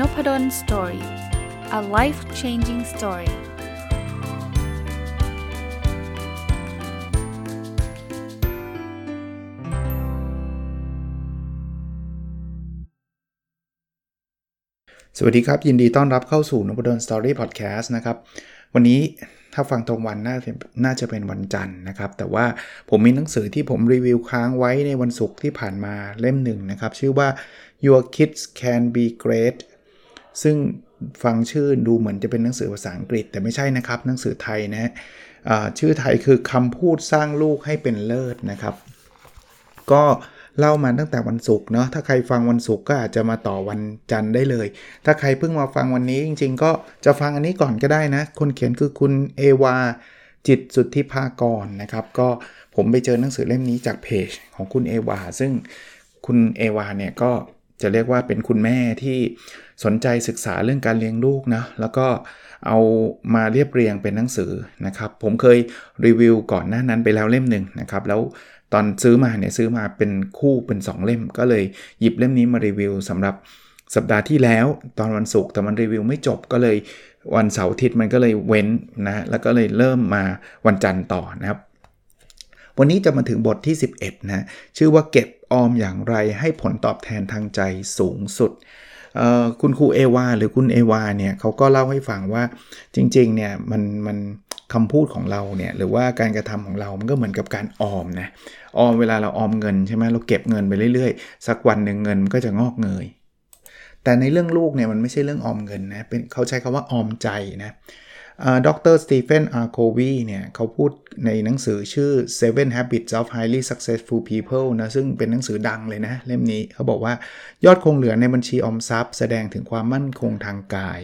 n o p a d o l story a life changing story สวัสดีครับ ยินดีต้อนรับเข้าสู่นพดล story podcast นะครับ วันนี้ถ้าฟังตรงวันน่าน่าจะเป็นวันจันทร์นะครับ แต่ว่าผมมีหนังสือที่ผมรีวิวค้างไว้ในวันศุกร์ที่ผ่านมาเล่มหนึ่งนะครับ ชื่อว่า Your Kids Can Be Great ซึ่งฟังชื่อดูเหมือนจะเป็นหนังสือภาษาอังกฤษ แต่ไม่ใช่นะครับ หนังสือไทยนะชื่อไทยคือคำพูดสร้างลูกให้เป็นเลิศนะครับ ก็เล่ามาตั้งแต่วันศุกร์เนาะถ้าใครฟังวันศุกร์ก็อาจจะมาต่อวันจันทร์ได้เลย ถ้าใครเพิ่งมาฟังวันนี้จริง ๆ ก็จะฟังอันนี้ก่อนก็ได้นะ คนเขียนคือคุณเอวาจิตสุทธิภากรนะครับ ก็ผมไปเจอหนังสือเล่มนี้จากเพจของคุณเอวาซึ่งคุณเอวาเนี่ยก็ จะเรียกว่าเป็นคุณแม่ที่สนใจศึกษาเรื่องการเลี้ยงลูกนะ แล้วก็เอามาเรียบเรียงเป็นหนังสือนะครับ ผมเคยรีวิวก่อนหน้านั้นไปแล้วเล่มหนึ่งนะครับ แล้วตอนซื้อมาเนี่ยซื้อมาเป็นคู่เป็น 2 เล่ม ก็เลยหยิบเล่มนี้มารีวิวสำหรับสัปดาห์ที่แล้วตอนวันศุกร์แต่มันรีวิวไม่จบก็เลยวันเสาร์อาทิตย์มันก็เลยเว้นนะแล้วก็เลยเริ่มมาวันจันทร์ต่อนะครับ วันนี้จะมาถึงบทที่ 11นะชื่อว่าเก็บ ออมอย่างไรให้ผลตอบแทนทางใจสูงสุด คุณครูเอวาหรือคุณเอวาเนี่ยเขาก็เล่าให้ฟังว่าจริงๆเนี่ยมันมันคำพูดของเราเนี่ยหรือว่าการกระทำของเรา มันก็เหมือนกับการออมนะออมเวลาเราออมเงินใช่ไหมเราเก็บเงินไปเรื่อยๆ สักวันหนึ่งเงินมันก็จะงอกเงย แต่ในเรื่องลูกเนี่ยมันไม่ใช่เรื่องออมเงินนะเป็นเขาใช้คาว่าออมใจนะ ดรสตีเฟนอาร์โควีเนี่ยเขาพูดในหนังสือชื่อ Seven Habits of Highly Successful People นะซึ่งเป็นหนังสือดังเลยนะ เล่มนี้เขาบอกว่ายอดคงเหลือในบัญชีออมทรัพย์ แสดงถึงความมั่นคงทางกาย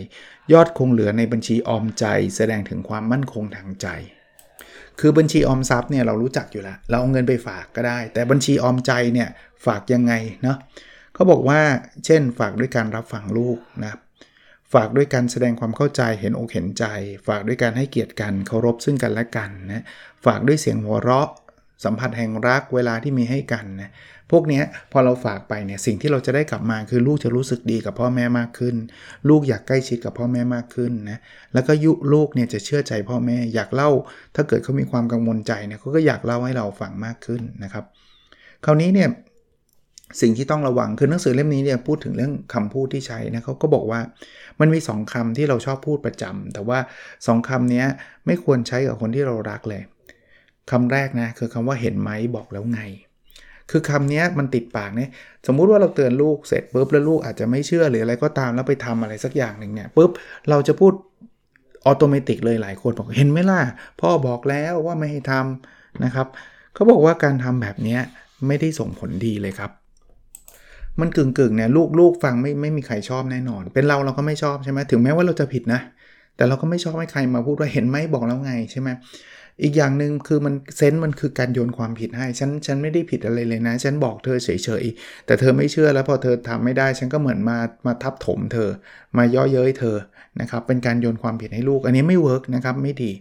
ยอดคงเหลือในบัญชีออมใจ แสดงถึงความมั่นคงทางใจ คือบัญชีออมทรัพย์เนี่ยเรารู้จักอยู่แล้วเราเอาเงินไปฝากก็ได้ แต่บัญชีออมใจเนี่ยฝากยังไงเนาะเขาบอกว่าเช่นฝากด้วยการรับฟังลูกนะ ฝากด้วยการแสดงความเข้าใจเห็นอกเห็นใจ ฝากด้วยการให้เกียรติกันเคารพซึ่งกันและกันนะฝากด้วยเสียงหัวเราะ สัมผัสแห่งรักเวลาที่มีให้กันนะพวกนี้พอเราฝากไปเนี่ยสิ่งที่เราจะได้กลับมาคือลูกจะรู้สึกดีกับพ่อแม่มากขึ้น ลูกอยากใกล้ชิดกับพ่อแม่มากขึ้นนะแล้วก็ยุลูกเนี่ยจะเชื่อใจพ่อแม่อยากเล่า ถ้าเกิดเขามีความกังวลใจเนี่ยเขาก็อยากเล่าให้เราฟังมากขึ้นนะครับ คราวนี้เนี่ย สิ่งที่ต้องระวังคือหนังสือเล่มนี้เนี่ยพูดถึงเรื่องคำพูดที่ใช้นะเขาก็บอกว่ามันมี 2คำที่เราชอบพูดประจำแต่ว่า 2คำนี้ไม่ควรใช้กับคนที่เรารักเลยคำแรกนะคือคำว่าเห็นไหมบอกแล้วไง คือคำนี้มันติดปากเนี่ยสมมุติว่าเราเตือนลูกเสร็จปุ๊บแล้วลูกอาจจะไม่เชื่อหรืออะไรก็ตามแล้วไปทำอะไรสักอย่างหนึ่งเนี่ยปุ๊บเราจะพูดออโตเมติกเลยหลายคนบอกเห็นไหมล่ะพ่อบอกแล้วว่าไม่ให้ทำนะครับเขาบอกว่าการทำแบบนี้ไม่ได้ส่งผลดีเลยครับ มันกึ่งกึ่งเนี่ยลูกลูกฟังไม่ไม่มีใครชอบแน่นอน เป็นเราเราก็ไม่ชอบใช่ไหมถึงแม้ว่าเราจะผิดนะ แต่เราก็ไม่ชอบให้ใครมาพูดว่าเห็นไหมบอกแล้วไงใช่ไหมอีกอย่างหนึ่งคือมันเซนต์มันคือการโยนความผิดให้ฉันฉันไม่ได้ผิดอะไรเลยนะ ฉันบอกเธอเฉยๆ แต่เธอไม่เชื่อแล้วพอเธอทำไม่ได้ ฉันก็เหมือนมามาทับถมเธอ มาเยาะเย้ยเธอนะครับเป็นการโยนความผิดให้ลูก อันนี้ไม่ work นะครับไม่ดี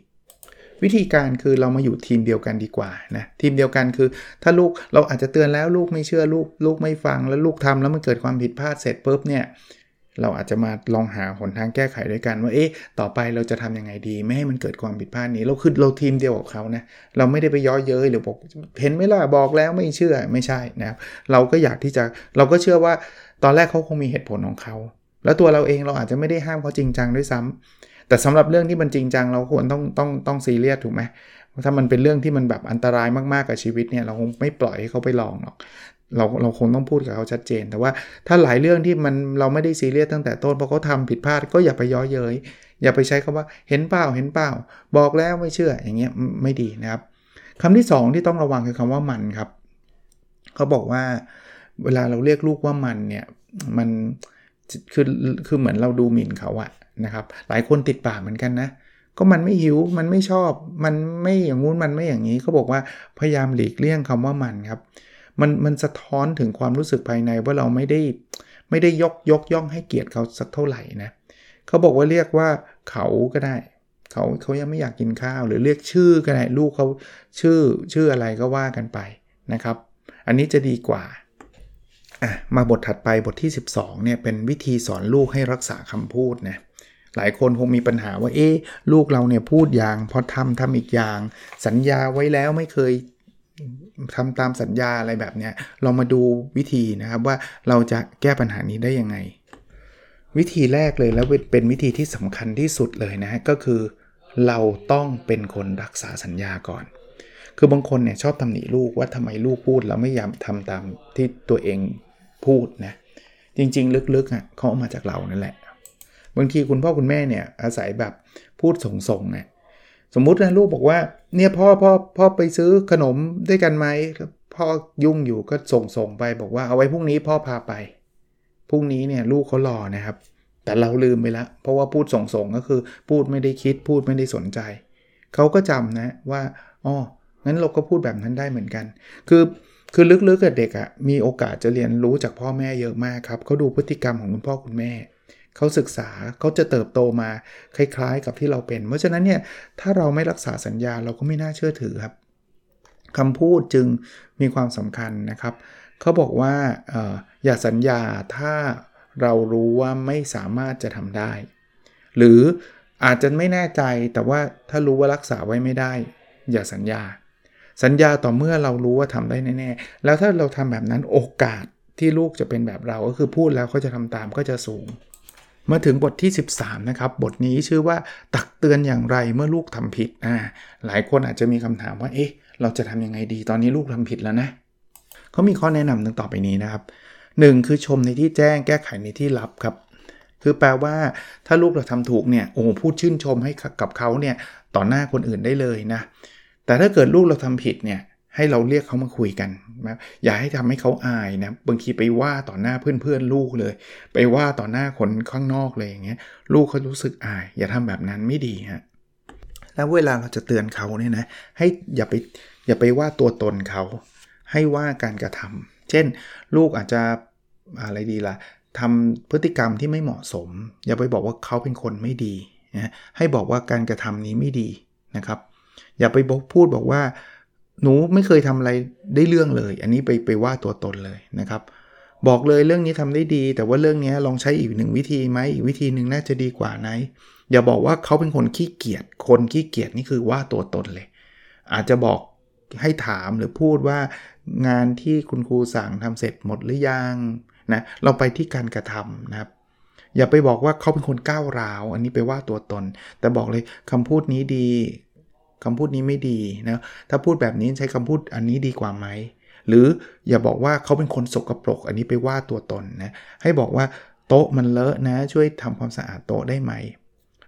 วิธีการคือเรามาอยู่ทีมเดียวกันดีกว่านะทีมเดียวกันคือ ถ้าลูกเราอาจจะเตือนแล้วลูกไม่เชื่อลูกลูกไม่ฟังแล้วลูกทำแล้วมันเกิดความผิดพลาดเสร็จปุ๊บเนี่ยเราอาจจะมาลองหาหนทางแก้ไขด้วยกันว่าเอ๊ะต่อไปเราจะทำยังไงดี ไม่ให้มันเกิดความผิดพลาดนี้ เราคือเราทีมเดียวกับเขานะเราไม่ได้ไปเยาะเย้ยหรือบอกเห็นไหมล่ะบอกแล้วไม่เชื่อไม่ใช่นะครับเราก็อยากที่จะเราก็เชื่อว่าตอนแรกเขาคงมีเหตุผลของเขาแล้วตัวเราเองเราอาจจะไม่ได้ห้ามเขาจริงจังด้วยซ้ำ แต่สำหรับเรื่องที่มันจริงจัง เราควรต้องต้องต้องซีเรียสถูกไหมถ้ามันเป็นเรื่องที่มันแบบอันตรายมากๆกับชีวิตเนี่ยเราคงไม่ปล่อยให้เขาไปลองหรอกเราเราคงต้องพูดกับเขาชัดเจน แต่ว่าถ้าหลายเรื่องที่มันเราไม่ได้ซีเรียสตั้งแต่ต้นเพราะเขาทาผิดพลาดก็อย่าไปย้อเย้ยอย่าไปใช้คำว่าเห็นเปล่าเห็นเปล่า บอกแล้วไม่เชื่ออย่างเงี้ยไม่ดีนะครับคำที่ 2 ที่ต้องระวังคือคำว่ามันครับเขาบอกว่าเวลาเราเรียกลูกว่ามันเนี่ยมันคือคือเหมือนเราดูหมิ่นเขาอะ นะครับหลายคนติดปากเหมือนกันนะ ก็มันไม่หิวมันไม่ชอบมันไม่อย่างงู้นมันไม่อย่างนี้เขาบอกว่าพยายามหลีกเลี่ยงคำว่ามันครับมันมันสะท้อนถึงความรู้สึกภายในว่าเราไม่ได้ไม่ได้ยกยกย่องให้เกียรติเขาสักเท่าไหร่นะเขาบอกว่าเรียกว่าเขาก็ได้เขาเขายังไม่อยากกินข้าว หรือเรียกชื่อก็ได้ลูกเขาชื่อชื่ออะไรก็ว่ากันไปนะครับ อันนี้จะดีกว่าอะมาบทถัดไปบทที่ 12เนี่ยเป็นวิธีสอนลูกให้รักษาคำพูดนะ หลายคนคงมีปัญหาว่าเอ๊ะลูกเราเนี่ยพูดอย่างพอทำทำอีกอย่าง สัญญาไว้แล้วไม่เคยทำตามสัญญาอะไรแบบเนี้ยเรามาดูวิธีนะครับว่าเราจะแก้ปัญหานี้ได้ยังไง วิธีแรกเลยแล้วเป็นวิธีที่สำคัญที่สุดเลยนะก็คือเราต้องเป็นคนรักษาสัญญาก่อน คือบางคนเนี่ยชอบตำหนิลูกว่าทำไมลูกพูดแล้วไม่ยอมทำตามที่ตัวเองพูดนะ จริง ๆ ลึกๆอะเขาเอามาจากเรานั่นแหละ บางทีคุณพ่อคุณแม่เนี่ยอาศัยแบบพูดส่งๆเนี่ยสมมุตินะลูกบอกว่าเนี่ยพ่อพ่อพ่อไปซื้อขนมด้วยกันไหมพ่อยุ่งอยู่ก็ส่งส่งไปบอกว่าเอาไว้พรุ่งนี้พ่อพาไปพรุ่งนี้เนี่ยลูกเขารอนะครับ แต่เราลืมไปล้วเพราะว่าพูดส่งส่งก็คือพูดไม่ได้คิดพูดไม่ได้สนใจเขาก็จำนะว่าอ๋องั้นเราก็พูดแบบนั้นได้เหมือนกัน คือคือลึกๆกับเด็กอะ่ะมีโอกาสจะเรียนรู้จากพ่อแม่เยอะมากครับเขาดูพฤติกรรมของคุณพ่อคุณแม่ เขาศึกษาเขาจะเติบโตมาคล้ายๆ กับที่เราเป็น เพราะฉะนั้นเนี่ยถ้าเราไม่รักษาสัญญาเราก็ไม่น่าเชื่อถือครับคำพูดจึงมีความสำคัญนะครับ เขาบอกว่าออย่าสัญญาถ้าเรารู้ว่าไม่สามารถจะทำได้ หรืออาจจะไม่แน่ใจแต่ว่าถ้ารู้ว่ารักษาไว้ไม่ได้ อย่าสัญญา สัญญาต่อเมื่อเรารู้ว่าทำได้แน่ๆแล้วถ้าเราทำแบบนั้นโอกาสที่ลูกจะเป็นแบบเราก็คือพูดแล้วเขาจะทำตามก็จะสูง มาถึงบทที่ 13 นะครับ บทนี้ชื่อว่าตักเตือนอย่างไรเมื่อลูกทำผิดอ่าหลายคนอาจจะมีคำถามว่าเอ๊ะเราจะทำยังไงดีตอนนี้ลูกทำผิดแล้วนะเขามีข้อแนะนำดังต่อไปนี้นะครับ 1. คือชมในที่แจ้งแก้ไขในที่ลับครับ คือแปลว่าถ้าลูกเราทำถูกเนี่ยโอ้พูดชื่นชมให้กับเขาเนี่ยต่อหน้าคนอื่นได้เลยนะแต่ถ้าเกิดลูกเราทำผิดเนี่ย ให้เราเรียกเขามาคุยกันนะอย่าให้ทำให้เขาอายนะบางทีไปว่าต่อหน้าเพื่อนๆลูกเลย ไปว่าต่อหน้าคนข้างนอกเลยอย่างเงี้ยลูกเขารู้สึกอาย อย่าทำแบบนั้นไม่ดีฮะแล้วเวลาเราจะเตือนเขาเนี่ยนะให้อย่าไปอย่าไปว่าตัวตนเขาให้ว่าการกระทำเช่น ลูกอาจจะอะไรดีละ่ะทำพฤติกรรมที่ไม่เหมาะสม อย่าไปบอกว่าเขาเป็นคนไม่ดีนะให้บอกว่าการกระทำนี้ไม่ดีนะครับ อย่าไปบอกพูดบอกว่า หนูไม่เคยทำอะไรได้เรื่องเลย อันนี้ไปไปว่าตัวตนเลยนะครับ บอกเลยเรื่องนี้ทำได้ดี แต่ว่าเรื่องนี้ลองใช้อีกหนึ่งวิธีไหมอีกวิธีหนึ่งน่าจะดีกว่าไหนอย่าบอกว่าเขาเป็นคนขี้เกียจคนขี้เกียจนี่คือว่าตัวตนเลย อาจจะบอกให้ถามหรือพูดว่างานที่คุณครูสั่งทำเสร็จหมดหรือยังนะเราไปที่การกระทำนะครับ อย่าไปบอกว่าเขาเป็นคนก้าวร้าว อันนี้ไปว่าตัวตน แต่บอกเลยคำพูดนี้ดี คำพูดนี้ไม่ดีนะถ้าพูดแบบนี้ใช้คำพูดอันนี้ดีกว่าไหมหรืออย่าบอกว่าเขาเป็นคนสกรปรก อันนี้ไปว่าตัวตนนะให้บอกว่าโต๊ะมันเลอะนะช่วยทำความสะอาดโต๊ะได้ไหม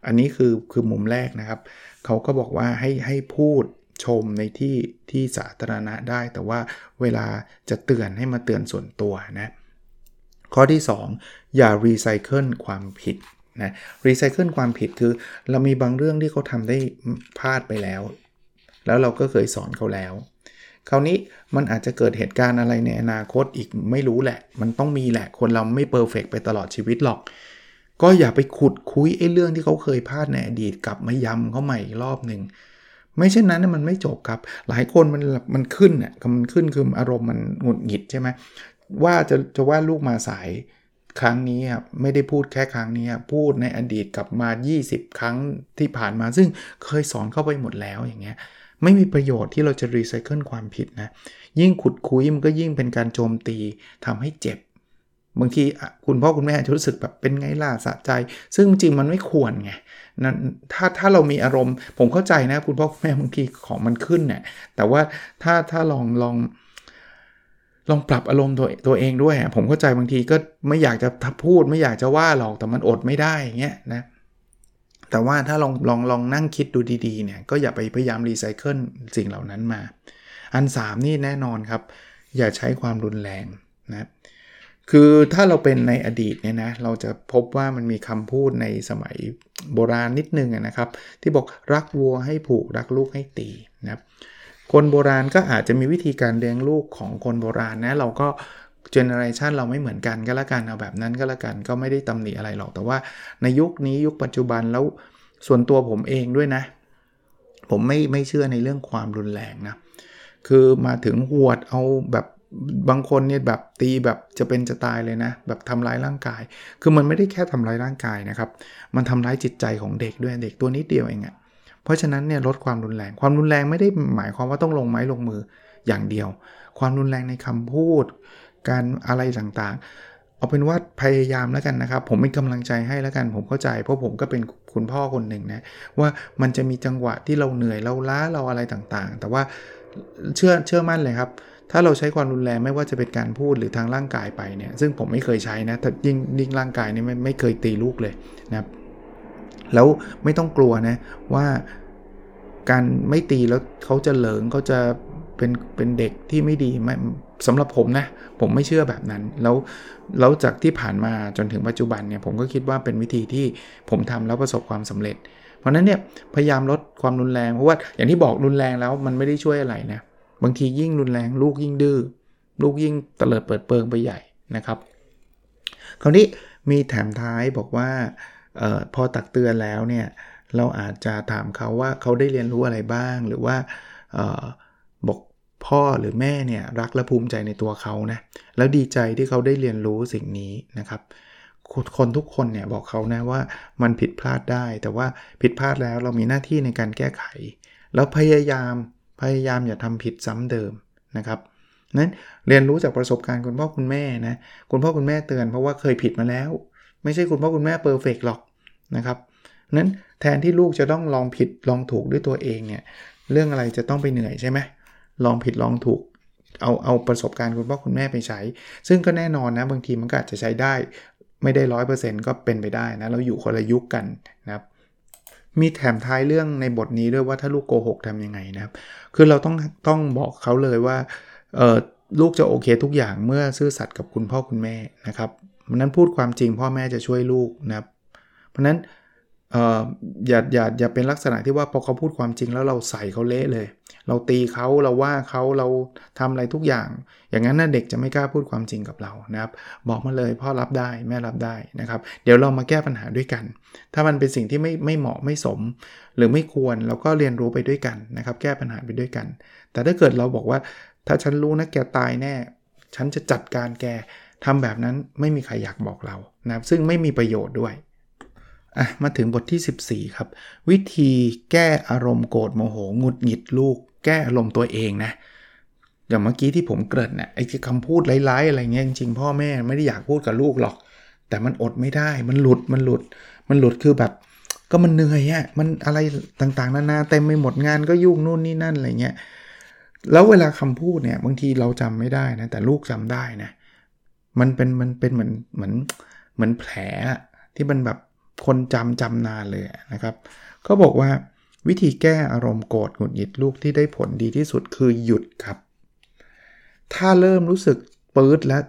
อันนี้คือคือมุมแรกนะครับ เขาก็บอกว่าให้ให้พูดชมในที่ที่สาธารณะได้ แต่ว่าเวลาจะเตือนให้มาเตือนส่วนตัวนะข้อที่ 2 อย่ารีไซเคิลความผิด นะรีไซเคิลความผิดคือ เรามีบางเรื่องที่เขาทำได้พลาดไปแล้ว แล้วเราก็เคยสอนเขาแล้ว คราวนี้มันอาจจะเกิดเหตุการณ์อะไรในอนาคตอีกไม่รู้แหละ มันต้องมีแหละ คนเราไม่เพอร์เฟกไปตลอดชีวิตหรอก ก็อย่าไปขุดคุยไอ้เรื่องที่เขาเคยพลาดในอดีตกลับมายำเขาใหม่อีกรอบหนึ่งไม่เช่นนั้นมันไม่จบครับ หลายคนมันมันขึ้นอะมันขึ้นคืออารมณ์มันหงุดหงิดใช่ไหมว่าจะจะว่าลูกมาสาย ครั้งนี้ครับไม่ได้พูดแค่ครั้งนี้พูดในอดีตกลับมา 20 ครั้งที่ผ่านมาซึ่งเคยสอนเข้าไปหมดแล้วอย่างเงี้ยไม่มีประโยชน์ที่เราจะรีไซเคิลความผิดนะ ยิ่งขุดคุยมันก็ยิ่งเป็นการโจมตีทำให้เจ็บ บางทีคุณพ่อคุณแม่จะรู้สึกแบบเป็นไงล่ะสะใจ ซึ่งจริงมันไม่ควรไงนั้นถ้าถ้าเรามีอารมณ์ ผมเข้าใจนะ คุณพ่อคุณแม่บางทีของมันขึ้นเนี่ยแต่ว่าถ้าถ้าลองลองลอง ลองปรับอารมณ์ตัวตัวเองด้วย ผมเข้าใจบางทีก็ไม่อยากจะพูดไม่อยากจะว่าหรอกแต่มันอดไม่ได้อย่างเงี้ยนะแต่ว่าถ้าลองลองลองนั่งคิดดูดีๆเนี่ยก็อย่าไปพยายามรีไซเคิลสิ่งเหล่านั้นมา อัน 3 นี่แน่นอนครับ อย่าใช้ความรุนแรงนะคือถ้าเราเป็นในอดีตเนี่ยนะเราจะพบว่ามันมีคำพูดในสมัยโบราณนิดนึงนะครับ ที่บอกรักวัวให้ผูกรักลูกให้ตีนะครับ คนโบราณก็อาจจะมีวิธีการเลี้ยงลูกของคนโบราณนะเราก็เจเนอเรชันเราไม่เหมือนกันก็แล้วกันเอาแบบนั้นก็แล้วกันก็ไม่ได้ตำหนิอะไรหรอกแต่ว่าในยุคนี้ยุคปัจจุบันแล้วส่วนตัวผมเองด้วยนะ ผมไม่ไม่เชื่อในเรื่องความรุนแรงนะคือมาถึงหวดเอาแบบบางคนเนี่ยแบบตีแบบจะเป็นจะตายเลยนะ แบบทำร้ายร่างกาย คือมันไม่ได้แค่ทำร้ายร่างกายนะครับ มันทำร้ายจิตใจของเด็กด้วยเด็กตัวนิดเดียวเองอะ เพราะฉะนั้นเนี่ยลดความรุนแรง ความรุนแรงไม่ได้หมายความว่าต้องลงไม้ลงมืออย่างเดียว ความรุนแรงในคำพูด การอะไรต่างๆ เอาเป็นว่าพยายามแล้วกันนะครับ ผมเป็นกำลังใจให้แล้วกันผมเข้าใจ เพราะผมก็เป็นคุณพ่อคนหนึ่งนะว่ามันจะมีจังหวะที่เราเหนื่อยเราล้าเราอะไรต่างๆ แต่ว่าเชื่อเชื่อมั่นเลยครับถ้าเราใช้ความรุนแรงไม่ว่าจะเป็นการพูดหรือทางร่างกายไปเนี่ยซึ่งผมไม่เคยใช้นะแต่ยิ่งยิ่งร่างกายนี่ไม่ไม่เคยตีลูกเลยนะครับ แล้วไม่ต้องกลัวนะว่าการไม่ตีแล้วเขาจะเหลิงเขาจะเป็นเป็นเด็กที่ไม่ดีไม่สำหรับผมนะ ผมไม่เชื่อแบบนั้น แล้วแล้วจากที่ผ่านมาจนถึงปัจจุบันเนี่ยผมก็คิดว่าเป็นวิธีที่ผมทำแล้วประสบความสำเร็จ เพราะนั้นเนี่ยพยายามลดความรุนแรงเพราะว่าอย่างที่บอกรุนแรงแล้วมันไม่ได้ช่วยอะไรนะบางทียิ่งรุนแรง ลูกยิ่งดื้อลูกยิ่งเตลิดเปิดเปิงไปใหญ่นะครับ คราวนี้มีแถมท้ายบอกว่า ออพอตักเตือนแล้วเนี่ยเราอาจจะถามเขาว่าเขาได้เรียนรู้อะไรบ้าง หรือว่าบอกพ่อหรือแม่เนี่ยรักและภูมิใจในตัวเขานะแล้วดีใจที่เขาได้เรียนรู้สิ่งนี้นะครับ คนทุกคนเนี่ยบอกเขานะว่ามันผิดพลาดได้ แต่ว่าผิดพลาดแล้วเรามีหน้าที่ในการแก้ไข แล้วพยายามพยายามอย่าทำผิดซ้ำเดิมนะครับนั้นเรียนรู้จากประสบการณ์คุณพ่อคุณแม่นะคุณพ่อคุณแม่เตือนเพราะว่าเคยผิดมาแล้ว ไม่ใช่คุณพ่อคุณแม่เพอร์เฟกหรอกนะครับนั้นแทนที่ลูกจะต้องลองผิดลองถูกด้วยตัวเองเนี่ยเรื่องอะไรจะต้องไปเหนื่อยใช่ไหมลองผิดลองถูกเอาเอาประสบการณ์คุณพ่อคุณแม่ไปใช้ ซึ่งก็แน่นอนนะบางทีมันก็อาจจะใช้ได้ ไม่ได้ร้อยเปอร์เซ็นต์ก็เป็นไปได้นะเราอยู่คนละยุคกันนะครับมีแถมท้ายเรื่องในบทนี้ด้วยว่าถ้าลูกโกหกทำยังไงนะครับ คือเราต้องต้องบอกเขาเลยว่าเออลูกจะโอเคทุกอย่างเมื่อซื่อสัตย์กับคุณพ่อคุณแม่นะครับ เพราะนั้นพูดความจริงพ่อแม่จะช่วยลูกนะครับ เพราะนั้นอย่าอย่าอย่าเป็นลักษณะที่ว่าพอเขาพูดความจริงแล้วเราใส่เขาเละเลย เราตีเขาเราว่าเขาเราทำอะไรทุกอย่าง อย่างนั้นน่ะเด็กจะไม่กล้าพูดความจริงกับเรานะครับ บอกมาเลยพ่อรับได้แม่รับได้นะครับ เดี๋ยวเรามาแก้ปัญหาด้วยกัน ถ้ามันเป็นสิ่งที่ไม่ไม่เหมาะไม่สม หรือไม่ควรเราก็เรียนรู้ไปด้วยกันนะครับ แก้ปัญหาไปด้วยกัน แต่ถ้าเกิดเราบอกว่า ถ้าฉันรู้นะแกตายแน่ ฉันจะจัดการแก ทำแบบนั้นไม่มีใครอยากบอกเรานะซึ่งไม่มีประโยชน์ด้วยอะมาถึงบทที่ 14 ครับ วิธีแก้อารมณ์โกรธโมโหงุดหงิดลูก แก้อารมณ์ตัวเองนะอย่างเมื่อกี้ที่ผมเกริ่นนะ่ะไอ้คำพูดไร้ายๆอะไรเงี้ยจริงๆพ่อแม่ไม่ได้อยากพูดกับลูกหรอก แต่มันอดไม่ได้มันหลุดมันหลุด มันหลุดคือแบบ ก็มันเหนื่อยอะ่ะมันอะไรต่างๆนานาเต็มไปหมดงานก็ยุ่งนู่นนี่นั่นอะไรเงี้ยแล้วเวลาคำพูดเนี่ยบางทีเราจำไม่ได้นะแต่ลูกจำได้นะ มันเป็นมันเป็นเหมือนเหมือนเหมือนแผลที่มันแบบคนจำจำนานเลยนะครับเขาบอกว่าวิธีแก้อารมณ์โกรธหงุดหงิดลูกที่ได้ผลดีที่สุดคือหยุดครับ ถ้าเริ่มรู้สึกปื๊ดแล้ว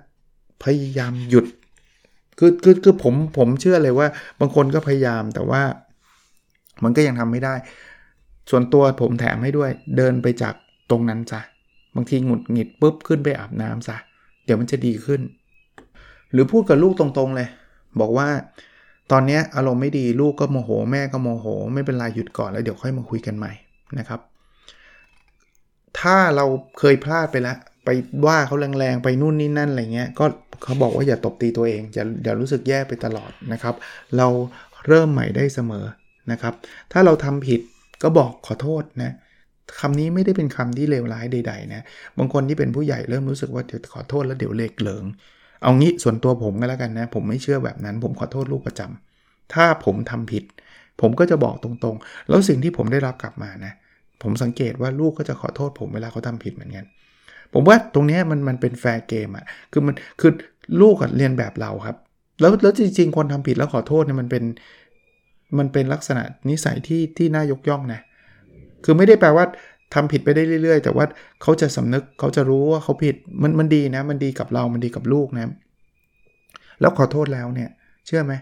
พยายามหยุดคือคือคือผมผมเชื่อเลยว่า บางคนก็พยายามแต่ว่า มันก็ยังทำไม่ได้ ส่วนตัวผมแถมให้ด้วย เดินไปจากตรงนั้นซะบางทีหงุดหงิดปุ๊บขึ้นไปอาบน้ำซะเดี๋ยวมันจะดีขึ้น หรือพูดกับลูกตรงๆเลย บอกว่าตอนนี้อารมณ์ไม่ดีลูกก็โมโห แม่ก็โมโห ไม่เป็นไรหยุดก่อนแล้วเดี๋ยวค่อยมาคุยกันใหม่นะครับ ถ้าเราเคยพลาดไปแล้วไปว่าเขาแรงๆ ไปนู่นนี่นั่นอะไรเงี้ยก็เขาบอกว่าอย่าตบตีตัวเองอย่าอย่ารู้สึกแย่ไปตลอดนะครับ เราเริ่มใหม่ได้เสมอนะครับ ถ้าเราทำผิดก็บอกขอโทษนะคำนี้ไม่ได้เป็นคำที่เลวร้ายใด ๆ นะ บางคนที่เป็นผู้ใหญ่เริ่มรู้สึกว่าเดี๋ยวขอโทษแล้วเดี๋ยวเล็กเหลิง เอางี้ส่วนตัวผมก็แล้วกันนะ ผมไม่เชื่อแบบนั้น ผมขอโทษลูกประจำถ้าผมทำผิด ผมก็จะบอกตรงๆ แล้วสิ่งที่ผมได้รับกลับมานะ ผมสังเกตว่าลูกก็จะขอโทษผมเวลาเขาทาผิดเหมือนกัน ผมว่าตรงนี้มันมันเป็นแฟร์เกมอะ่ะคือมันคือลูกเรียนแบบเราครับ แล้วแล้วจริงๆคนทำผิดแล้วขอโทษเนี่ยมันเป็นมันเป็นลักษณะนิสัยที่ที่น่ายกย่องนะ คือไม่ได้แปลว่า ทำผิดไปได้เรื่อย ๆ แต่ว่าเขาจะสำนึกเขาจะรู้ว่าเขาผิดมันมันดีนะ มันดีกับเรา มันดีกับลูกนะ แล้วขอโทษแล้วเนี่ย เชื่อไหม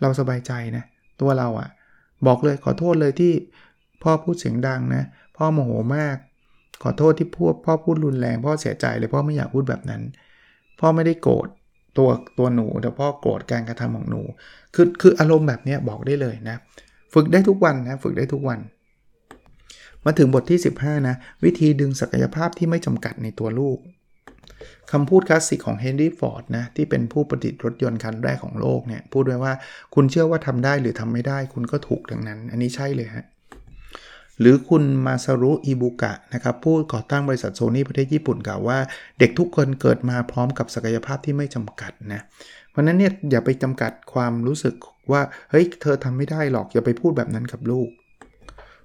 เราสบายใจนะ ตัวเราอะ่ะ บอกเลยขอโทษเลยที่พ่อพูดเสียงดังนะ พ่อโมโหมาก ขอโทษที่พูดพ่อพูดรุนแรง พ่อเสียใจเลยพ่อไม่อยากพูดแบบนั้น พ่อไม่ได้โกรธตัวตัวหนูแต่พ่อโกรธการกระทำของหนู คือคืออารมณ์แบบนี้บอกได้เลยนะ ฝึกได้ทุกวันนะ ฝึกได้ทุกวัน มาถึงบทที่ 15 นะ วิธีดึงศักยภาพที่ไม่จำกัดในตัวลูกคำพูดคลาสสิกของเฮนรี่ฟอร์ดนะที่เป็นผู้ประดิษฐ์รถยนต์คันแรกของโลกเนี่ยพูดไว้ว่าคุณเชื่อว่าทำได้หรือทำไม่ได้ คุณก็ถูกดังนั้น อันนี้ใช่เลยฮะหรือคุณมาซารุอิบุกะนะครับผู้ก่อตั้งบริษัทโซนี่ประเทศญี่ปุ่นกล่าวว่า เด็กทุกคนเกิดมาพร้อมกับศักยภาพที่ไม่จำกัดนะเพราะนั้นเนี่ยอย่าไปจำกัดความรู้สึกว่าเฮ้ยเธอทำไม่ได้หรอกอย่าไปพูดแบบนั้นกับลูก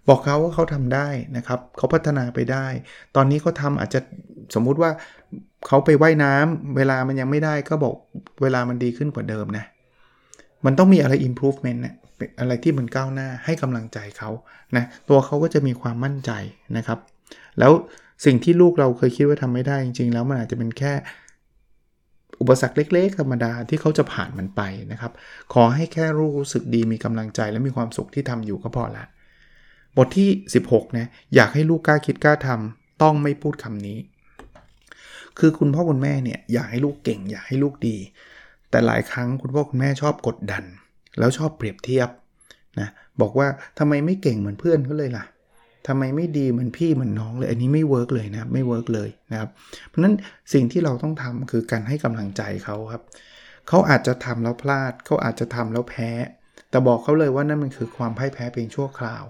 บอกเขาว่าเขาทำได้นะครับเขาพัฒนาไปได้ ตอนนี้เขาทาอาจจะสมมุติว่าเขาไปไว่ายน้ำเวลามันยังไม่ได้ก็บอกเวลามันดีขึ้นกว่าเดิมนะมันต้องมีอะไร improvement นะอะไรที่มันก้าวหน้าให้กำลังใจเขานะตัวเขาก็จะมีความมั่นใจนะครับ แล้วสิ่งที่ลูกเราเคยคิดว่าทำไม่ได้จริง ๆ แล้วมันอาจจะเป็นแค่อุปสรรคเล็ก ๆ ธรรมดาที่เขาจะผ่านมันไปนะครับ ขอให้แค่รู้รู้สึกดีมีกำลังใจและมีความสุขที่ทำอยู่ก็พอละ บทที่ 16นะอยากให้ลูกกล้าคิดกล้าทำต้องไม่พูดคำนี้ คือคุณพ่อคุณแม่เนี่ยอยากให้ลูกเก่ง อยากให้ลูกดี แต่หลายครั้งคุณพ่อคุณแม่ชอบกดดัน แล้วชอบเปรียบเทียบนะบอกว่าทำไมไม่เก่งเหมือนเพื่อนเขาเลยล่ะทำไมไม่ดีเหมือนพี่เหมือนน้องเลย อันนี้ไม่ work เลยนะไม่ work เลยนะครับ เพราะนั้นสิ่งที่เราต้องทำคือการให้กำลังใจเขาครับเขาอาจจะทำแล้วพลาดเขาอาจจะทำแล้วแพ้ แต่บอกเขาเลยว่านั่นมันคือความพ่ายแพ้เพียงชั่วคราว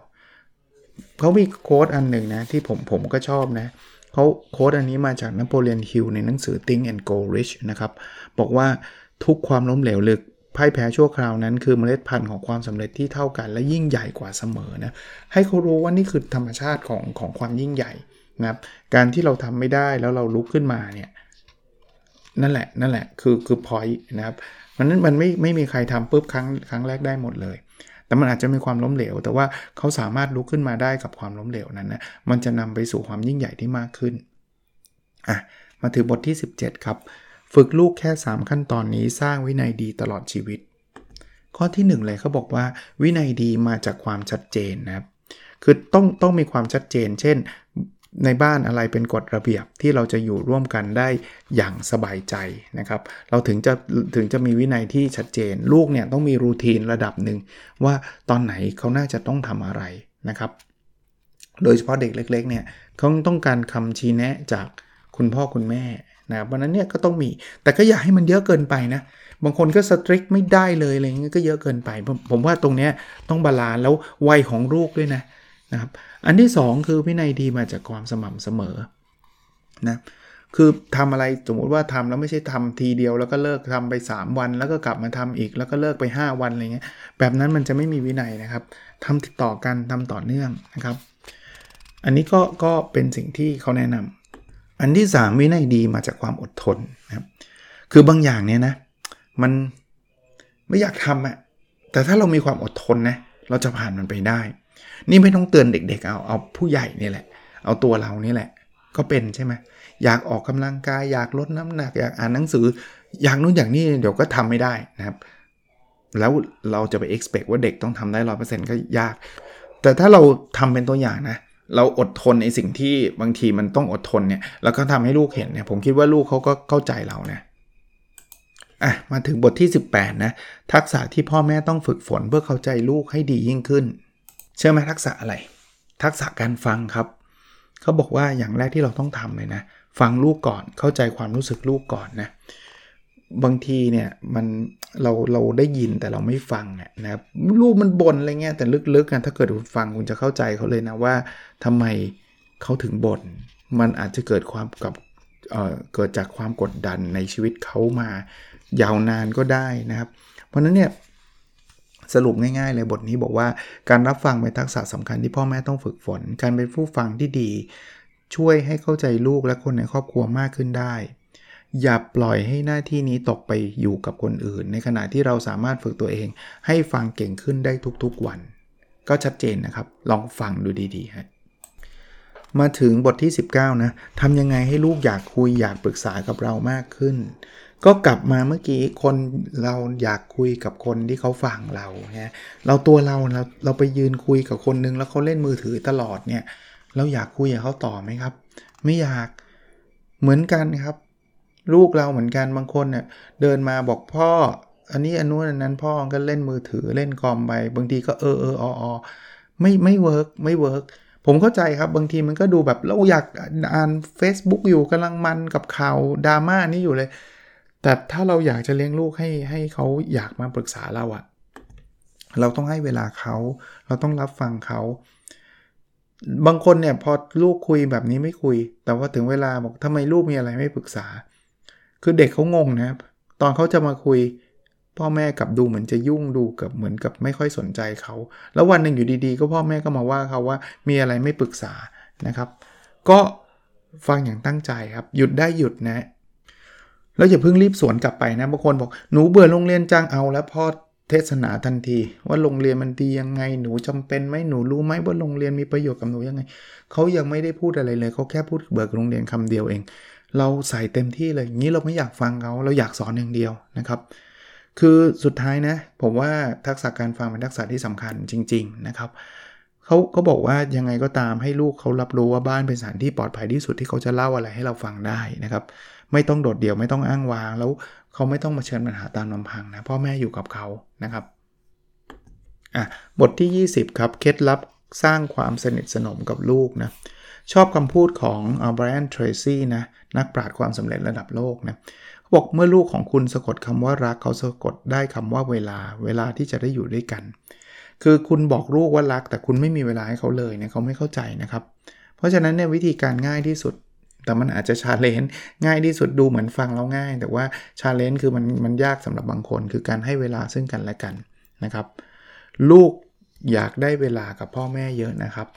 เขามีโค้ดอันหนึ่งนะ ที่ผมผมก็ชอบนะเขาโค้ดอันนี้มาจากนโปเลียนฮิลในหนังสือ Think and Go Rich นะครับ บอกว่าทุกความล้มเหลวหรือพ่ายแพ้ชั่วคราวนั้นคือเมล็ดพันธุ์ของความสำเร็จที่เท่ากันและยิ่งใหญ่กว่าเสมอนะให้เขารู้ว่านี่คือธรรมชาติของของความยิ่งใหญ่นะครับการที่เราทำไม่ได้แล้วเราลุกขึ้นมาเนี่ยนั่นแหละนั่นแหละคือคือพอยนะครับมันนั้นมันไม่ไม่มีใครทำปุ๊บครั้งครั้งแรกได้หมดเลย แต่มันอาจจะมีความล้มเหลว แต่ว่าเขาสามารถลุกขึ้นมาได้กับความล้มเหลวนั้นนะมันจะนำไปสู่ความยิ่งใหญ่ที่มากขึ้นอะมาถึงบทที่ 17 ครับ ฝึกลูกแค่ 3 ขั้นตอนนี้สร้างวินัยดีตลอดชีวิต ข้อที่ 1 เลยเขาบอกว่าวินัยดีมาจากความชัดเจนนะครับคือต้องต้องมีความชัดเจน เช่น ในบ้านอะไรเป็นกฎระเบียบที่เราจะอยู่ร่วมกันได้อย่างสบายใจนะครับ เราถึงจะถึงจะมีวินัยที่ชัดเจน ลูกเนี่ยต้องมีรูทีนระดับหนึ่งว่าตอนไหนเขาน่าจะต้องทำอะไรนะครับ โดยเฉพาะเด็กเล็กๆเนี่ยเขาต้องการคำชี้แนะจากคุณพ่อคุณแม่นะเพราะนั้นเนี่ยก็ต้องมีแต่ก็อย่าให้มันเยอะเกินไปนะบางคนก็สตริกไม่ได้เลยอะไรเงี้ยก็เยอะเกินไป ผมผมว่าตรงเนี้ยต้อง balance แล้ววัยของลูกด้วยนะ นะครับอันที่ 2 คือวินัยดีมาจากความสม่ำเสมอนะคือทำอะไรสมมติว่าทำแล้วไม่ใช่ทำทีเดียวแล้วก็เลิกทำไป 3 วัน แล้วก็กลับมาทำอีก แล้วก็เลิกไป 5 วันอะไรเงี้ยแบบนั้นมันจะไม่มีวินัยนะครับทำติดต่อกันทำต่อเนื่องนะครับ อันนี้ก็ก็เป็นสิ่งที่เขาแนะนำอันที่ 3 วินัยดีมาจากความอดทนนะครับคือบางอย่างเนี่ยนะมันไม่อยากทำอะแต่ถ้าเรามีความอดทนนะเราจะผ่านมันไปได้ นี่ไม่ต้องเตือนเด็กๆเอาเอาผู้ใหญ่นี่แหละ เอาตัวเรานี่แหละ ก็เป็นใช่ไหมอยากออกกำลังกายอยากลดน้ำหนักอยากอ่านหนังสือ อยากนู้นอย่างนี้เดี๋ยวก็ทำไม่ได้นะครับ แล้วเราจะไป expect ว่าเด็กต้องทำได้ร้อยเปอร์เซ็นต์ก็ยาก แต่ถ้าเราทำเป็นตัวอย่างนะเราอดทนในสิ่งที่บางทีมันต้องอดทนเนี่ยแล้วก็ทำให้ลูกเห็นเนี่ยผมคิดว่าลูกเขาก็เข้าใจเรานะอะมาถึงบทที่ 18นะทักษะที่พ่อแม่ต้องฝึกฝนเพื่อเข้าใจลูกให้ดียิ่งขึ้น เชื่อไหมทักษะอะไร ทักษะการฟังครับ เขาบอกว่าอย่างแรกที่เราต้องทำเลยนะ ฟังลูกก่อนเข้าใจความรู้สึกลูกก่อนนะบางทีเนี่ยมันเราเราได้ยินแต่เราไม่ฟังนะครับลูกมันบ่นอะไรเงี้ยแต่ลึกๆกันถ้าเกิดคุณฟังคุณจะเข้าใจเขาเลยนะว่าทำไมเขาถึงบน่นมันอาจจะเกิดความกับเเกิดจากความกดดันในชีวิตเขามายาวนานก็ได้นะครับ เพราะนั้นเนี่ย สรุปง่ายๆเลยบทนี้บอกว่าการรับฟังเป็นทักษะสำคัญที่พ่อแม่ต้องฝึกฝน การเป็นผู้ฟังที่ดี ช่วยให้เข้าใจลูกและคนในครอบครัวมากขึ้นได้ อย่าปล่อยให้หน้าที่นี้ตกไปอยู่กับคนอื่น ในขณะที่เราสามารถฝึกตัวเอง ให้ฟังเก่งขึ้นได้ทุกๆวัน ก็ชัดเจนนะครับ ลองฟังดูดีๆฮะมาถึงบทที่ 19 นะทำยังไงให้ลูกอยากคุยอยากปรึกษากับเรามากขึ้น ก็กลับมาเมื่อกี้คนเราอยากคุยกับคนที่เขาฟังเราเนะเราตัวเราเราเราไปยืนคุยกับคนนึงแล้วเขาเล่นมือถือตลอดเนี่ย เราอยากคุยกับเขาต่อไหมครับ ไม่อยากเหมือนกันครับ ลูกเราเหมือนกันบางคนเนี่ยเดินมาบอกพ่อ อันนี้อันนู้นอันนั้นพ่อก็เล่นมือถือเล่นคอมไปบางทีก็เออเออออไม่ไม่ work ไม่ work ผมเข้าใจครับบางทีมันก็ดูแบบเราอยากอ่าน Facebook อยู่กำลังมันกับข่าวดราม่านี่อยู่เลย แต่ถ้าเราอยากจะเลี้ยงลูกให้ให้เขาอยากมาปรึกษาเราอะเราต้องให้เวลาเขา เราต้องรับฟังเขา บางคนเนี่ยพอลูกคุยแบบนี้ไม่คุย แต่ว่าถึงเวลาบอกทำไมลูกมีอะไรไม่ปรึกษา คือเด็กเขางงนะครับ ตอนเขาจะมาคุย พ่อแม่กับดูเหมือนจะยุ่งดูกับเหมือนกับไม่ค่อยสนใจเขา แล้ววันหนึ่งอยู่ดีๆ ก็พ่อแม่ก็มาว่าเขาว่ามีอะไรไม่ปรึกษานะครับ ก็ฟังอย่างตั้งใจครับ หยุดได้หยุดนะ แล้วอย่าเพิ่งรีบสวนกลับไปนะบางคนบอกหนูเบื่อโรงเรียนจังเอาแล้วพ่อเทศนาทันที ว่าโรงเรียนมันดียังไงหนูจำเป็นไหมหนูรู้ไหมว่าโรงเรียนมีประโยชน์กับหนูยังไงเขายังไม่ได้พูดอะไรเลยเขาแค่พูดเบิกโรงเรียนคำเดียวเอง เราใส่เต็มที่เลยอย่างนี้เราไม่อยากฟังเขาเราอยากสอนอย่างเดียวนะครับ คือสุดท้ายนะผมว่าทักษะการฟังเป็นทักษะที่สำคัญจริง ๆนะครับเขาเขาบอกว่ายังไงก็ตามให้ลูกเขารับรู้ว่าบ้านเป็นสถานที่ปลอดภัยที่สุดที่เขาจะเล่าอะไรให้เราฟังได้นะครับ ไม่ต้องโดดเดี่ยวไม่ต้องอ้างว้าง แล้วเขาไม่ต้องมาเชิญปัญหาตามลำพังนะพ่อแม่อยู่กับเขานะครับอะบทที่ 20 ครับ เคล็ดลับสร้างความสนิทสนมกับลูกนะชอบคำพูดของ Brian Tracy นะนักปราชญ์ความสำเร็จระดับโลกนะบอกเมื่อลูกของคุณสะกดคำว่ารักเขาสะกดได้คำว่าเวลา เวลาที่จะได้อยู่ด้วยกัน คือคุณบอกลูกว่ารัก แต่คุณไม่มีเวลาให้เขาเลยเนี่ยเขาไม่เข้าใจนะครับ เพราะฉะนั้นเนี่ยวิธีการง่ายที่สุด แต่มันอาจจะ challenge ง่ายที่สุดดูเหมือนฟังแล้วง่าย แต่ว่า challenge คือมันมันยากสำหรับบางคน คือการให้เวลาซึ่งกันและกันนะครับ ลูกอยากได้เวลากับพ่อแม่เยอะนะครับ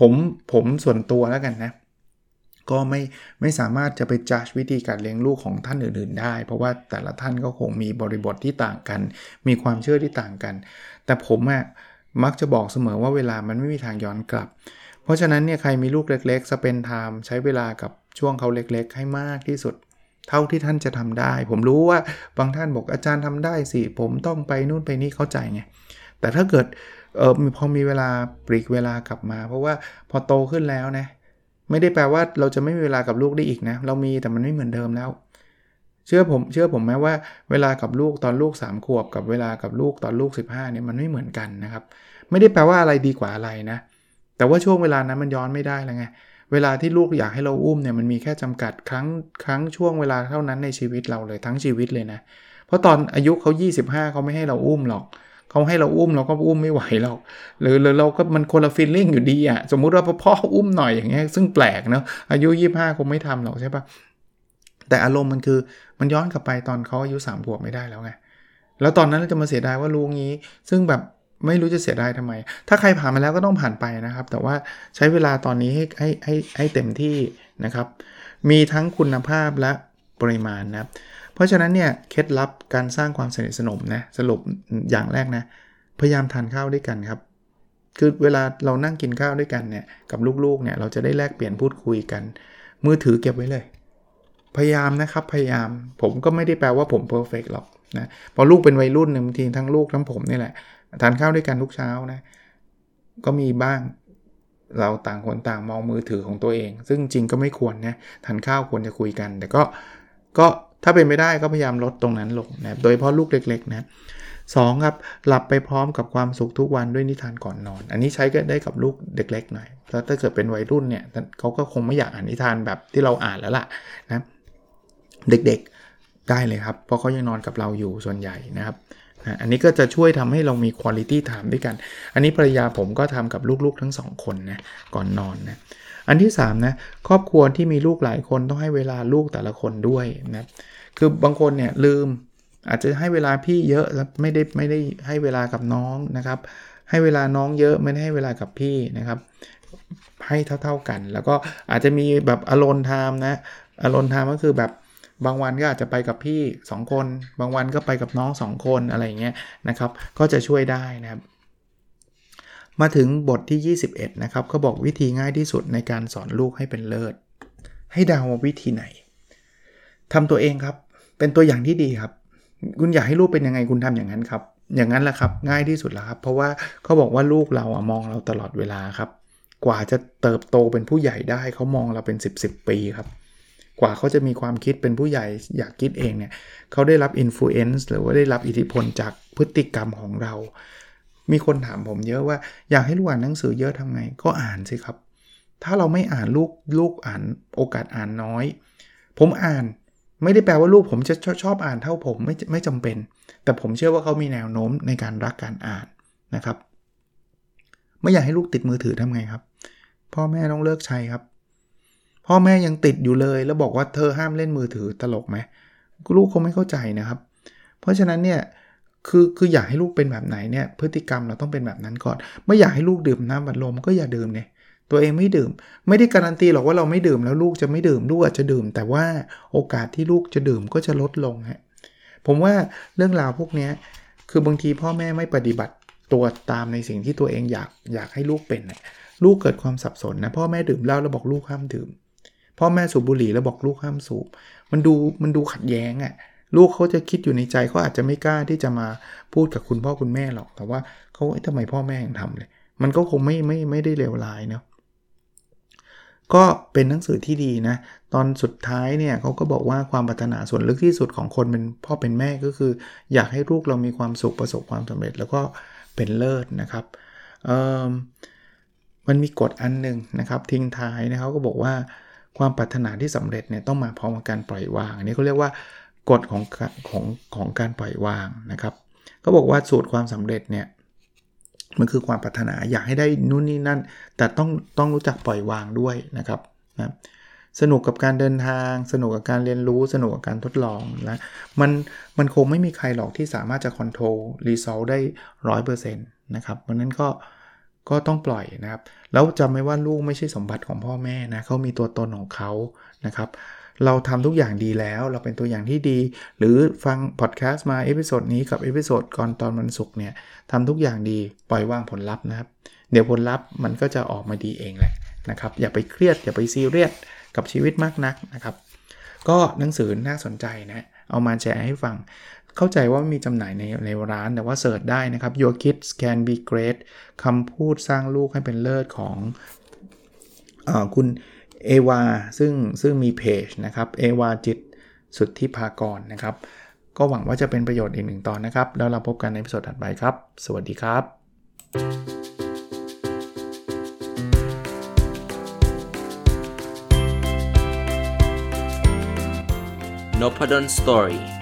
ผมผมส่วนตัวแล้วกันนะ ก็ไม่ไม่สามารถจะไปจัดวิธีการเลี้ยงลูกของท่านอื่น ๆ ได้ เพราะว่าแต่ละท่านก็คงมีบริบทที่ต่างกัน มีความเชื่อที่ต่างกัน แต่ผมอะมักจะบอกเสมอว่าเวลามันไม่มีทางย้อนกลับ เพราะฉะนั้นเนี่ยใครมีลูกเล็กๆสเปนไทม์ใช้เวลากับช่วงเขาเล็กๆ ให้มากที่สุด เท่าที่ท่านจะทำได้ ผมรู้ว่าบางท่านบอกอาจารย์ทำได้สิ ผมต้องไปนู่นไปนี่เข้าใจไง แต่ถ้าเกิดเออพอมีเวลาปลีกเวลากลับมา เพราะว่าพอโตขึ้นแล้วนะไม่ได้แปลว่าเราจะไม่มีเวลากับลูกได้อีกนะ เรามีแต่มันไม่เหมือนเดิมแล้ว เชื่อผมเชื่อผมไหมว่าเวลากับลูกตอนลูก 3 ขวบ กับเวลากับลูกตอนลูก 15เนี่ยมันไม่เหมือนกันนะครับ ไม่ได้แปลว่าอะไรดีกว่าอะไรนะ แต่ว่าช่วงเวลานั้นมันย้อนไม่ได้แล้วไงเวลาที่ลูกอยากให้เราอุ้มเนี่ยมันมีแค่จำกัดครั้งครั้งช่วงเวลาเท่านั้นในชีวิตเราเลยทั้งชีวิตเลยนะ เพราะตอนอายุเขา 25 เขาไม่ให้เราอุ้มหรอกเขาให้เราอุ้มเราก็อุ้มไม่ไหวหรอกหรือเราก็มันคนละฟีลลิ่งอยู่ดีอะสมมุติว่าพ่ออุ้มหน่อยอย่างเงี้ยซึ่งแปลกเนาะอายุ 25 คงไม่ทำหรอกใช่ปะแต่อารมณ์มันคือมันย้อนกลับไปตอนเขาอายุ3ขวบไม่ได้แล้วไงแล้วตอนนั้นเราจะมาเสียดายว่ารู้งี้ ซึ่งแบบ ไม่รู้จะเสียดายทำไม ถ้าใครผ่านมาแล้วก็ต้องผ่านไปนะครับ แต่ว่าใช้เวลาตอนนี้ให้ให้ให้ให้เต็มที่นะครับ มีทั้งคุณภาพและปริมาณนะครับ เพราะฉะนั้นเนี่ยเคล็ดลับการสร้างความสนิทสนมนะสรุปอย่างแรกนะพยายามทานข้าวด้วยกันครับ คือเวลาเรานั่งกินข้าวด้วยกันเนี่ยกับลูกๆเนี่ยเราจะได้แลกเปลี่ยนพูดคุยกัน มือถือเก็บไว้เลย พยายามนะครับพยายามผมก็ไม่ได้แปลว่าผม perfect หรอกนะพอลูกเป็นวัยรุ่นเนี่ยบางทีทั้งลูกทั้งผมนี่แหละ ทานข้าวด้วยกันทุกเช้านะ ก็มีบ้างเราต่างคนต่างมองมือถือของตัวเอง ซึ่งจริงก็ไม่ควรนะทานข้าวควรจะคุยกัน แต่ก็ก็ถ้าเป็นไม่ได้ก็พยายามลดตรงนั้นลงนะโดยเฉพาะลูกเล็กๆนะสองครับ หลับไปพร้อมกับความสุขทุกวันด้วยนิทานก่อนนอน อันนี้ใช้ก็ได้กับลูกเด็กเล็กหน่อยแล้วถ้าเกิดเป็นวัยรุ่นเนี่ยเขาก็คงไม่อยากอ่านนิทานแบบที่เราอ่านแล้วล่ะนะเด็กๆได้เลยครับ เพราะเขายังนอนกับเราอยู่ส่วนใหญ่นะครับ นะอันนี้ก็จะช่วยทำให้เรามี quality time ด้วยกัน อันนี้ภรรยาผมก็ทำกับลูกๆทั้งสองคนนะก่อนนอนนะอันที่3นะครอบครัวที่มีลูกหลายคนต้องให้เวลาลูกแต่ละคนด้วยนะคือบางคนเนี่ยลืมอาจจะให้เวลาพี่เยอะแล้วไม่ได้ไม่ได้ให้เวลากับน้องนะครับ ให้เวลาน้องเยอะไม่ได้ให้เวลากับพี่นะครับ ให้เท่าๆกัน แล้วก็อาจจะมีแบบ alone time นะ alone time ก็คือแบบ บางวันก็อาจจะไปกับพี่ 2 คน บางวันก็ไปกับน้อง 2 คนอะไรเงี้ยนะครับ ก็จะช่วยได้นะครับ มาถึงบทที่ 21 นะครับเขาบอกวิธีง่ายที่สุดในการสอนลูกให้เป็นเลิศ ให้ดาววิธีไหนทำตัวเองครับ เป็นตัวอย่างที่ดีครับ คุณอยากให้ลูกเป็นยังไงคุณทำอย่างนั้นครับ อย่างนั้นแหละครับ ง่ายที่สุดแล้วครับ เพราะว่าเขาบอกว่าลูกเราอะมองเราตลอดเวลาครับ กว่าจะเติบโตเป็นผู้ใหญ่ได้เขามองเราเป็น 10บสปีครับ กว่าเขาจะมีความคิดเป็นผู้ใหญ่อยากคิดเองเนี่ยเขาได้รับอิทธิพลหรือว่าได้รับอิทธิพลจากพฤติกรรมของเรา มีคนถามผมเยอะว่าอยากให้ลูกอ่านหนังสือเยอะทำไงก็อ่านสิครับ ถ้าเราไม่อ่านลูกลูกอ่านโอกาสอ่านน้อย ผมอ่านไม่ได้แปลว่าลูกผมจะชอบชอบอ่านเท่าผมไม่ไม่จำเป็น แต่ผมเชื่อว่าเขามีแนวโน้มในการรักการอ่านนะครับ ไม่อยากให้ลูกติดมือถือทำไงครับ พ่อแม่ต้องเลิกใช้ครับ พ่อแม่ยังติดอยู่เลย แล้วบอกว่าเธอห้ามเล่นมือถือตลกไหมลูกคงไม่เข้าใจนะครับ เพราะฉะนั้นเนี่ยคือคืออยากให้ลูกเป็นแบบไหนเนี่ยพฤติกรรมเราต้องเป็นแบบนั้นก่อน ไม่อยากให้ลูกดื่มน้ำบัดลมก็อย่าดื่มเนี่ยตัวเองไม่ดื่ม ไม่ได้การันตีหรอกว่าเราไม่ดื่มแล้วลูกจะไม่ดื่มลูกอาจจะดื่ม แต่ว่าโอกาสที่ลูกจะดื่มก็จะลดลงฮะผมว่าเรื่องราวพวกนี้คือบางทีพ่อแม่ไม่ปฏิบัติตัวตามในสิ่งที่ตัวเองอยากอยากให้ลูกเป็น ลูกเกิดความสับสนนะพ่อแม่ดื่มเหล้าแล้วบอกลูกห้ามดื่ม พ่อแม่สูบบุหรี่แล้วบอกลูกห้ามสูบ มันดูมันดูขัดแย้งอะ่ะลูกเขาจะคิดอยู่ในใจเขาอาจจะไม่กล้าที่จะมาพูดกับคุณพ่อคุณแม่หรอก แต่ว่าเขาทำไมพ่อแม่ยังทำเลย มันก็คงไม่ไม่ไม่ได้เลวร้ายเนาะก็เป็นหนังสือที่ดีนะ ตอนสุดท้ายเนี่ยเขาก็บอกว่าความปรารถนาส่วนลึกที่สุดของคนเป็นพ่อเป็นแม่ก็คือ อยากให้ลูกเรามีความสุขประสบความสำเร็จ แล้วก็เป็นเลิศนะครับมันมีกฎอันหนึ่งนะครับทิ้งท้ายนะเขาก็บอกว่า ความปรารถนาที่สำเร็จเนี่ยต้องมาพร้อมกับการปล่อยวาง อันนี้เขาเรียกว่ากฎของของของการปล่อยวางนะครับก็บอกว่าสูตรความสำเร็จเนี่ยมันคือความปรารถนาอยากให้ได้นู่นนี่นั่น แต่ต้องต้องรู้จักปล่อยวางด้วยนะครับนะสนุกกับการเดินทาง สนุกกับการเรียนรู้ สนุกกับการทดลองนะมันมันคงไม่มีใครหรอกที่สามารถจะ control result ได้ร้อยเปอร์เซ็นต์นะครับเพราะนั้นก็ ก็ต้องปล่อยนะครับ แล้วจำไว้ว่าลูกไม่ใช่สมบัติของพ่อแม่นะเขามีตัวตนของเขานะครับ เราทำทุกอย่างดีแล้ว เราเป็นตัวอย่างที่ดี หรือฟังพอดแคสต์มา episode นี้กับ episode ก่อนตอนวันศุกร์เนี่ยทำทุกอย่างดีปล่อยวางผลลัพธ์นะครับ เดี๋ยวผลลัพธ์มันก็จะออกมาดีเองแหละนะครับ อย่าไปเครียดอย่าไปซีเรียสกับชีวิตมากนักนะครับ ก็หนังสือน่าสนใจนะเอามาแชร์ให้ฟัง เข้าใจว่ามีจำหน่ายในในร้านแต่ว่าเสิร์ชได้นะครับ Your Kids Can Be Great คำพูดสร้างลูกให้เป็นเลิศของอคุณเอวาซึ่งซึ่งมีเพจนะครับเอวาจิตสุดที่พากรนะครับ ก็หวังว่าจะเป็นประโยชน์อีกหนึ่งตอนนะครับ แล้วเราพบกันในสดถัดไปครับ สวัสดีครับ n o p a d o n Story